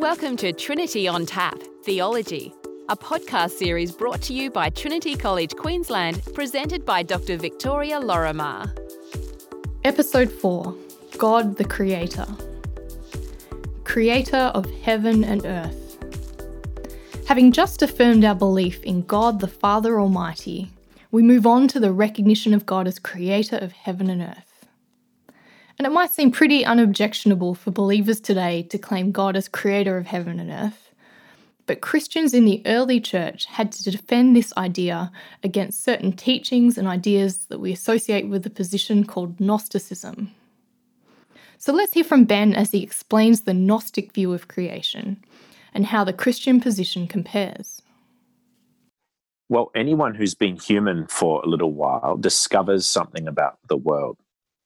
Welcome to Trinity on Tap Theology, a podcast series brought to you by Trinity College Queensland, presented by Dr. Victoria Lorimer. Episode 4 God the Creator. Creator of heaven and earth. Having just affirmed our belief in God the Father Almighty, we move on to the recognition of God as Creator of heaven and earth. And it might seem pretty unobjectionable for believers today to claim God as creator of heaven and earth. But Christians in the early church had to defend this idea against certain teachings and ideas that we associate with the position called Gnosticism. So let's hear from Ben as he explains the Gnostic view of creation and how the Christian position compares. Well, anyone who's been human for a little while discovers something about the world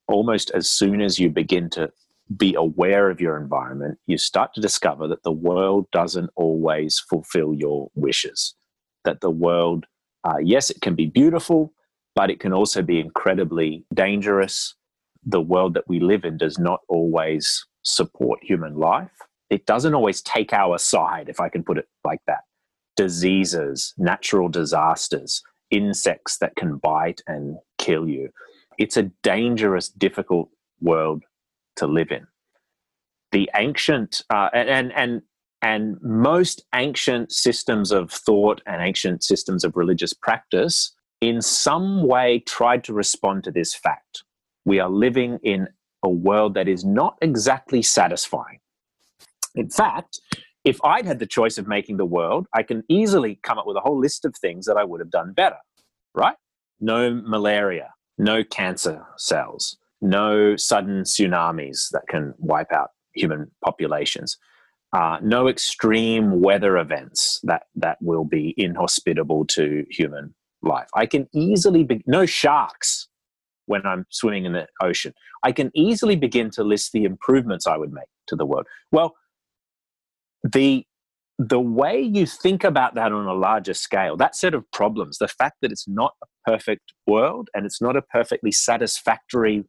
almost as soon as you begin to be aware of your environment, you start to discover that the world doesn't always fulfill your wishes. That the world, uh, yes, it can be beautiful, but it can also be incredibly dangerous. The world that we live in does not always support human life. It doesn't always take our side, if I can put it like that. Diseases, natural disasters, insects that can bite and kill you it's a dangerous, difficult world to live in. The ancient uh, and and and most ancient systems of thought and ancient systems of religious practice, in some way, tried to respond to this fact. We are living in a world that is not exactly satisfying. In fact, if I'd had the choice of making the world, I can easily come up with a whole list of things that I would have done better, right? No malaria, no cancer cells, no sudden tsunamis that can wipe out human populations, uh, no extreme weather events that, that will be inhospitable to human life. I can easily, be, no sharks when I'm swimming in the ocean. I can easily begin to list the improvements I would make to the world. Well, the the way you think about that on a larger scale, that set of problems, the fact that it's not a perfect world and it's not a perfectly satisfactory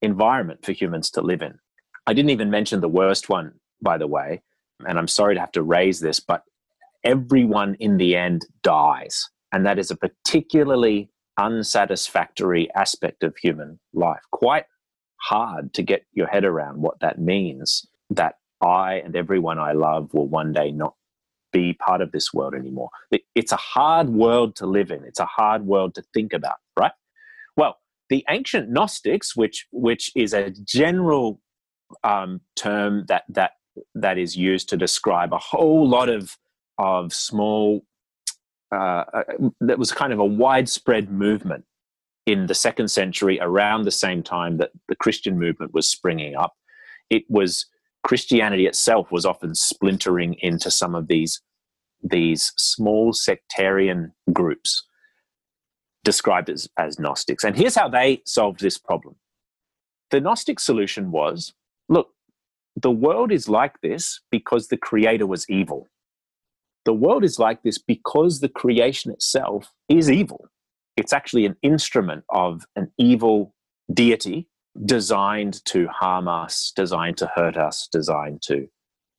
environment for humans to live in. I didn't even mention the worst one, by the way, and I'm sorry to have to raise this, but everyone in the end dies. And that is a particularly unsatisfactory aspect of human life. Quite hard to get your head around what that means that I and everyone I love will one day not be part of this world anymore. It's a hard world to live in. It's a hard world to think about, right? Well, the ancient Gnostics, which which is a general um, term that that that is used to describe a whole lot of of small. Uh, uh, that was kind of a widespread movement in the second century, around the same time that the Christian movement was springing up. It was Christianity itself was often splintering into some of these, these small sectarian groups described as, as Gnostics. And here's how they solved this problem the Gnostic solution was look, the world is like this because the creator was evil. The world is like this because the creation itself is evil. It's actually an instrument of an evil deity designed to harm us, designed to hurt us, designed to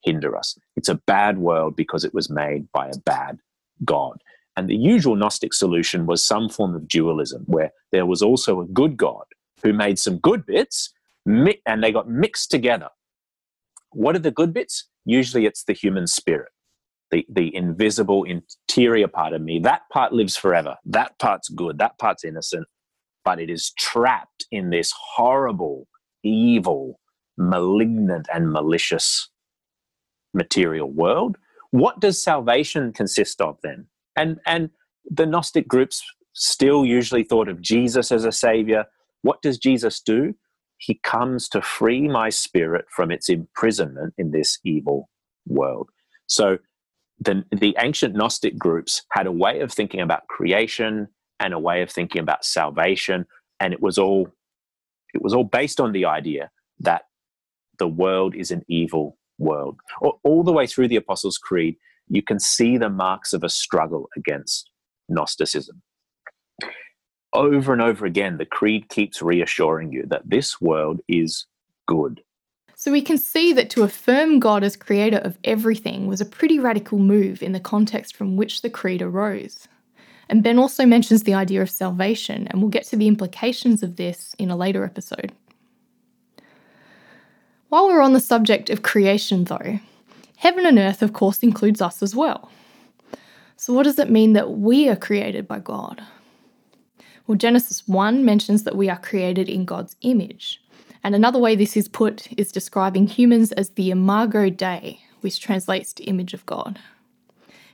hinder us. It's a bad world because it was made by a bad God. And the usual Gnostic solution was some form of dualism, where there was also a good God who made some good bits and they got mixed together. What are the good bits? Usually it's the human spirit, the, the invisible interior part of me. That part lives forever. That part's good. That part's innocent but it is trapped in this horrible, evil, malignant, and malicious material world. What does salvation consist of then? And, and the Gnostic groups still usually thought of Jesus as a savior. What does Jesus do? He comes to free my spirit from its imprisonment in this evil world. So the, the ancient Gnostic groups had a way of thinking about creation and a way of thinking about salvation. And it was all it was all based on the idea that the world is an evil world. All, all the way through the apostles creed you can see the marks of a struggle against gnosticism. Over and over again the creed keeps reassuring you that this world is good. So we can see that to affirm God as creator of everything was a pretty radical move in the context from which the creed arose. And Ben also mentions the idea of salvation, and we'll get to the implications of this in a later episode. While we're on the subject of creation, though, heaven and earth, of course, includes us as well. So, what does it mean that we are created by God? Well, Genesis 1 mentions that we are created in God's image. And another way this is put is describing humans as the imago Dei, which translates to image of God.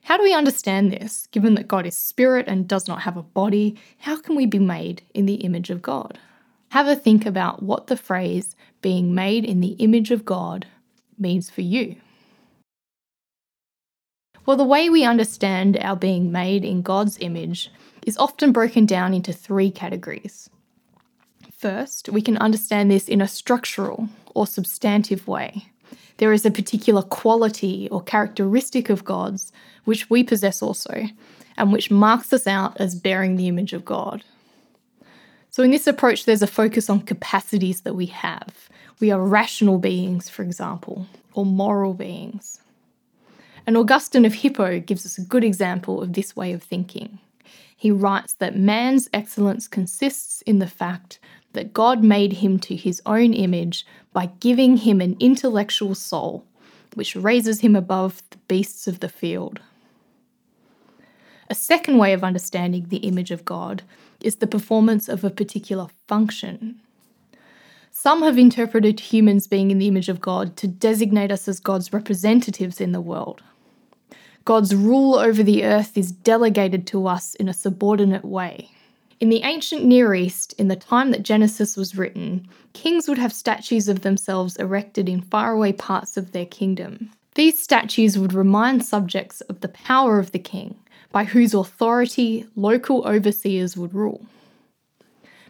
How do we understand this? Given that God is spirit and does not have a body, how can we be made in the image of God? Have a think about what the phrase being made in the image of God means for you. Well, the way we understand our being made in God's image is often broken down into three categories. First, we can understand this in a structural or substantive way. There is a particular quality or characteristic of God's which we possess also, and which marks us out as bearing the image of God. So, in this approach, there's a focus on capacities that we have. We are rational beings, for example, or moral beings. And Augustine of Hippo gives us a good example of this way of thinking. He writes that man's excellence consists in the fact that God made him to his own image by giving him an intellectual soul, which raises him above the beasts of the field. A second way of understanding the image of God is the performance of a particular function. Some have interpreted humans being in the image of God to designate us as God's representatives in the world. God's rule over the earth is delegated to us in a subordinate way. In the ancient Near East, in the time that Genesis was written, kings would have statues of themselves erected in faraway parts of their kingdom. These statues would remind subjects of the power of the king by whose authority local overseers would rule.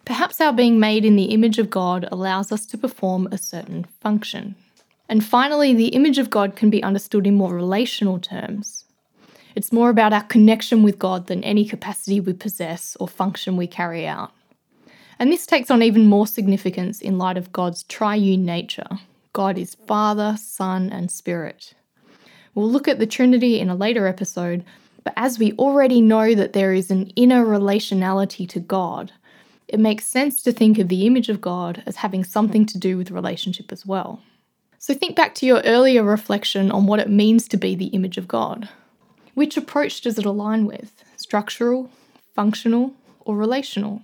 Perhaps our being made in the image of God allows us to perform a certain function. And finally, the image of God can be understood in more relational terms. It's more about our connection with God than any capacity we possess or function we carry out. And this takes on even more significance in light of God's triune nature. God is Father, Son, and Spirit. We'll look at the Trinity in a later episode, but as we already know that there is an inner relationality to God, it makes sense to think of the image of God as having something to do with relationship as well. So think back to your earlier reflection on what it means to be the image of God. Which approach does it align with? Structural, functional, or relational?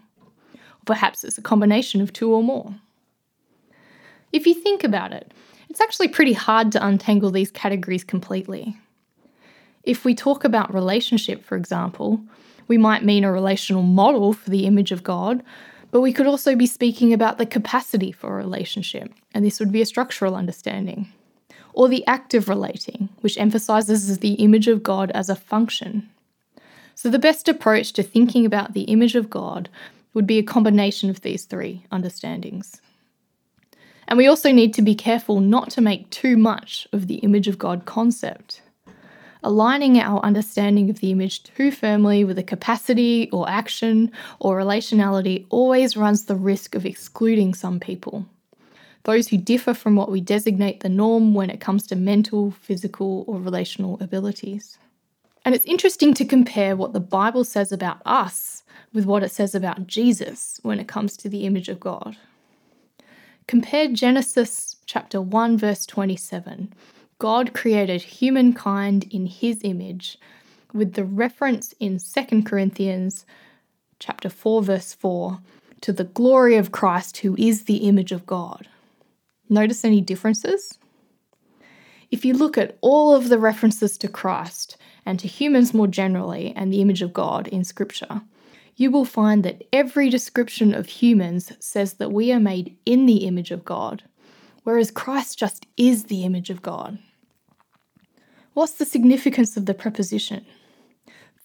Or perhaps it's a combination of two or more. If you think about it, it's actually pretty hard to untangle these categories completely. If we talk about relationship, for example, we might mean a relational model for the image of God, but we could also be speaking about the capacity for a relationship, and this would be a structural understanding. Or the act of relating, which emphasizes the image of God as a function. So, the best approach to thinking about the image of God would be a combination of these three understandings. And we also need to be careful not to make too much of the image of God concept aligning our understanding of the image too firmly with a capacity or action or relationality always runs the risk of excluding some people. Those who differ from what we designate the norm when it comes to mental, physical, or relational abilities. And it's interesting to compare what the Bible says about us with what it says about Jesus when it comes to the image of God. Compare Genesis chapter 1 verse 27 God created humankind in his image with the reference in 2 Corinthians chapter 4 verse 4 to the glory of Christ who is the image of God. Notice any differences? If you look at all of the references to Christ and to humans more generally and the image of God in Scripture, you will find that every description of humans says that we are made in the image of God, whereas Christ just is the image of God. What's the significance of the preposition?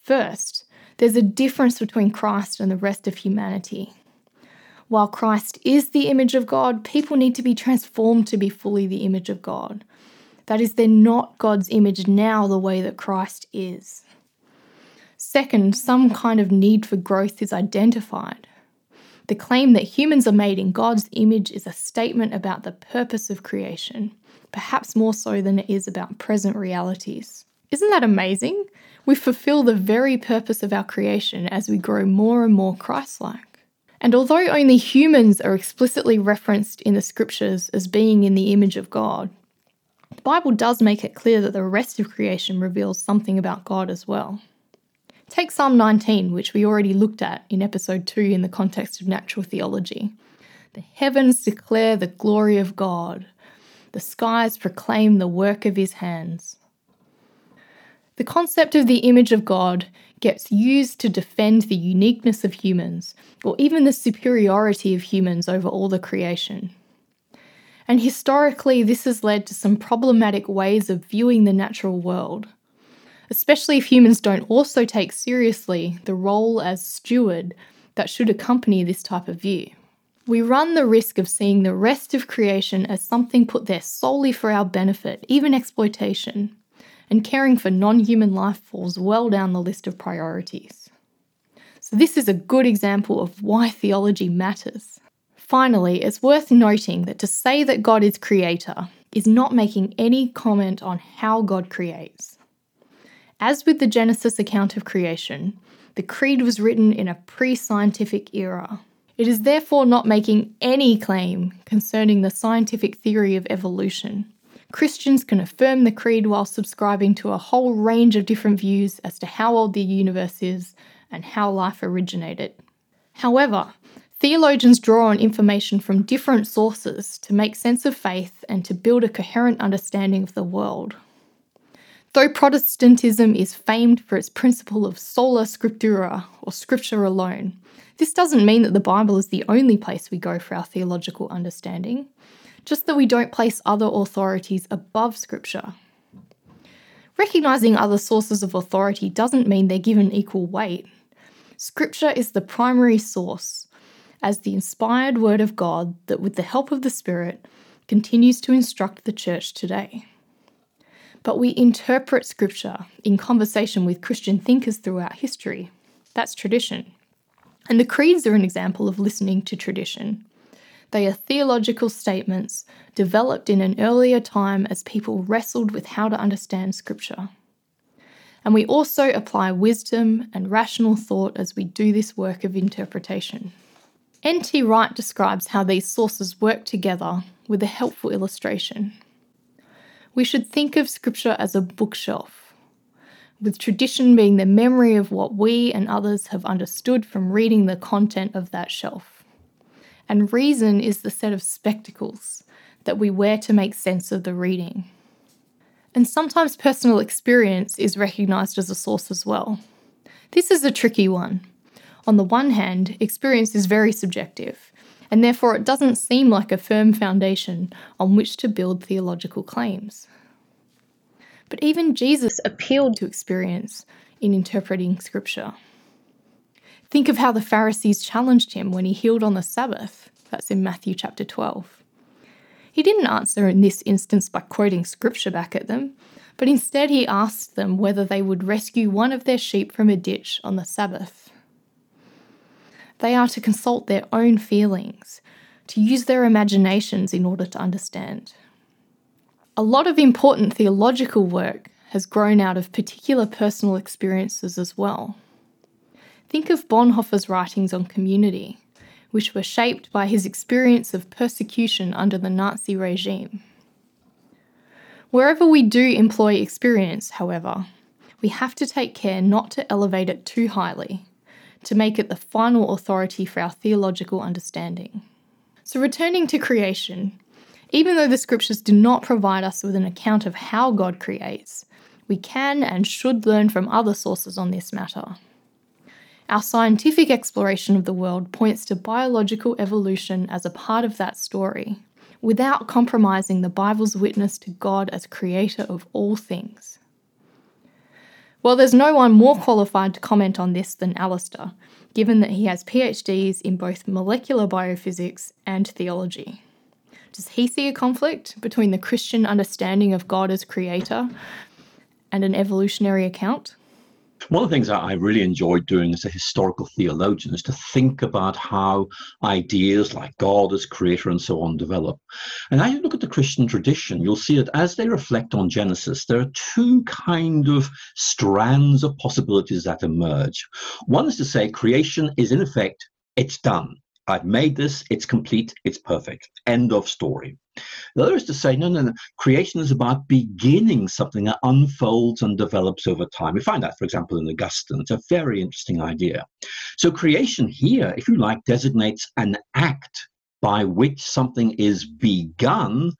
First, there's a difference between Christ and the rest of humanity. While Christ is the image of God, people need to be transformed to be fully the image of God. That is, they're not God's image now the way that Christ is. Second, some kind of need for growth is identified. The claim that humans are made in God's image is a statement about the purpose of creation, perhaps more so than it is about present realities. Isn't that amazing? We fulfill the very purpose of our creation as we grow more and more Christ like. And although only humans are explicitly referenced in the scriptures as being in the image of God, the Bible does make it clear that the rest of creation reveals something about God as well. Take Psalm 19, which we already looked at in episode 2 in the context of natural theology. The heavens declare the glory of God, the skies proclaim the work of his hands. The concept of the image of God gets used to defend the uniqueness of humans, or even the superiority of humans over all the creation. And historically, this has led to some problematic ways of viewing the natural world, especially if humans don't also take seriously the role as steward that should accompany this type of view. We run the risk of seeing the rest of creation as something put there solely for our benefit, even exploitation, and caring for non human life falls well down the list of priorities. So, this is a good example of why theology matters. Finally, it's worth noting that to say that God is creator is not making any comment on how God creates. As with the Genesis account of creation, the Creed was written in a pre scientific era. It is therefore not making any claim concerning the scientific theory of evolution. Christians can affirm the Creed while subscribing to a whole range of different views as to how old the universe is and how life originated. However, Theologians draw on information from different sources to make sense of faith and to build a coherent understanding of the world. Though Protestantism is famed for its principle of sola scriptura, or scripture alone, this doesn't mean that the Bible is the only place we go for our theological understanding, just that we don't place other authorities above scripture. Recognising other sources of authority doesn't mean they're given equal weight. Scripture is the primary source, as the inspired Word of God that, with the help of the Spirit, continues to instruct the church today. But we interpret Scripture in conversation with Christian thinkers throughout history. That's tradition. And the creeds are an example of listening to tradition. They are theological statements developed in an earlier time as people wrestled with how to understand Scripture. And we also apply wisdom and rational thought as we do this work of interpretation. N.T. Wright describes how these sources work together with a helpful illustration. We should think of Scripture as a bookshelf, with tradition being the memory of what we and others have understood from reading the content of that shelf. And reason is the set of spectacles that we wear to make sense of the reading. And sometimes personal experience is recognised as a source as well. This is a tricky one on the one hand, experience is very subjective, and therefore it doesn't seem like a firm foundation on which to build theological claims. But even Jesus appealed to experience in interpreting Scripture. Think of how the Pharisees challenged him when he healed on the Sabbath. That's in Matthew chapter 12. He didn't answer in this instance by quoting Scripture back at them, but instead he asked them whether they would rescue one of their sheep from a ditch on the Sabbath. They are to consult their own feelings, to use their imaginations in order to understand. A lot of important theological work has grown out of particular personal experiences as well. Think of Bonhoeffer's writings on community, which were shaped by his experience of persecution under the Nazi regime. Wherever we do employ experience, however, we have to take care not to elevate it too highly to make it the final authority for our theological understanding. So, returning to creation, even though the scriptures do not provide us with an account of how God creates, we can and should learn from other sources on this matter. Our scientific exploration of the world points to biological evolution as a part of that story, without compromising the Bible's witness to God as creator of all things. Well, there's no one more qualified to comment on this than Alistair, given that he has PhDs in both molecular biophysics and theology. Does he see a conflict between the Christian understanding of God as creator and an evolutionary account? One of the things that I really enjoyed doing as a historical theologian is to think about how ideas like God as creator and so on develop. And as you look at the Christian tradition, you'll see that as they reflect on Genesis, there are two kind of strands of possibilities that emerge. One is to say creation is in effect, it's done. I've made this, it's complete, it's perfect. End of story. The other is to say, no, no, no. Creation is about beginning something that unfolds and develops over time. We find that, for example, in Augustine. It's a very interesting idea. So, creation here, if you like, designates an act by which something is begun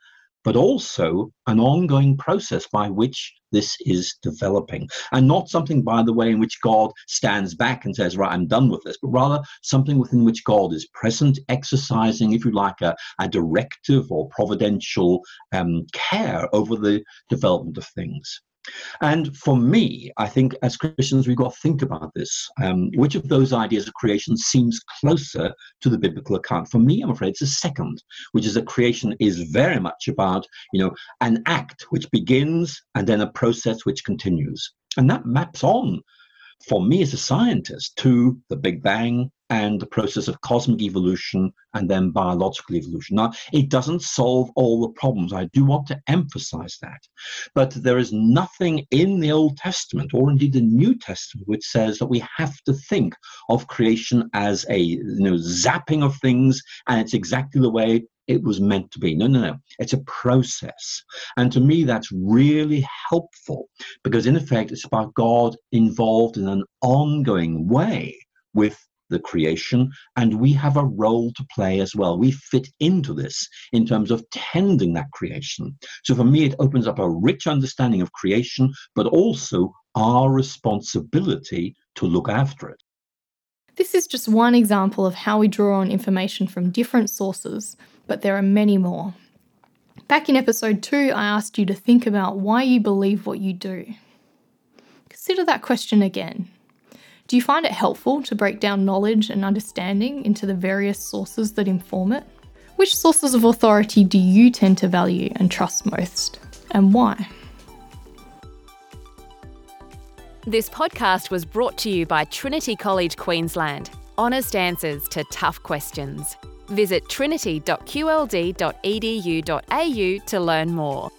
but also an ongoing process by which this is developing. And not something, by the way, in which God stands back and says, Right, I'm done with this, but rather something within which God is present, exercising, if you like, a, a directive or providential um, care over the development of things. And for me, I think as Christians, we've got to think about this. Um, which of those ideas of creation seems closer to the biblical account? For me, I'm afraid it's the second, which is that creation is very much about, you know, an act which begins and then a process which continues. And that maps on for me as a scientist to the Big Bang and the process of cosmic evolution and then biological evolution. Now, it doesn't solve all the problems. I do want to emphasize that. But there is nothing in the Old Testament or indeed the New Testament which says that we have to think of creation as a you know, zapping of things and it's exactly the way it was meant to be. No, no, no. It's a process. And to me, that's really helpful because, in effect, it's about God involved in an ongoing way with the creation, and we have a role to play as well. We fit into this in terms of tending that creation. So for me, it opens up a rich understanding of creation, but also our responsibility to look after it. This is just one example of how we draw on information from different sources, but there are many more. Back in episode 2, I asked you to think about why you believe what you do. Consider that question again. Do you find it helpful to break down knowledge and understanding into the various sources that inform it? Which sources of authority do you tend to value and trust most, and why? This podcast was brought to you by Trinity College Queensland. Honest answers to tough questions. Visit trinity.qld.edu.au to learn more.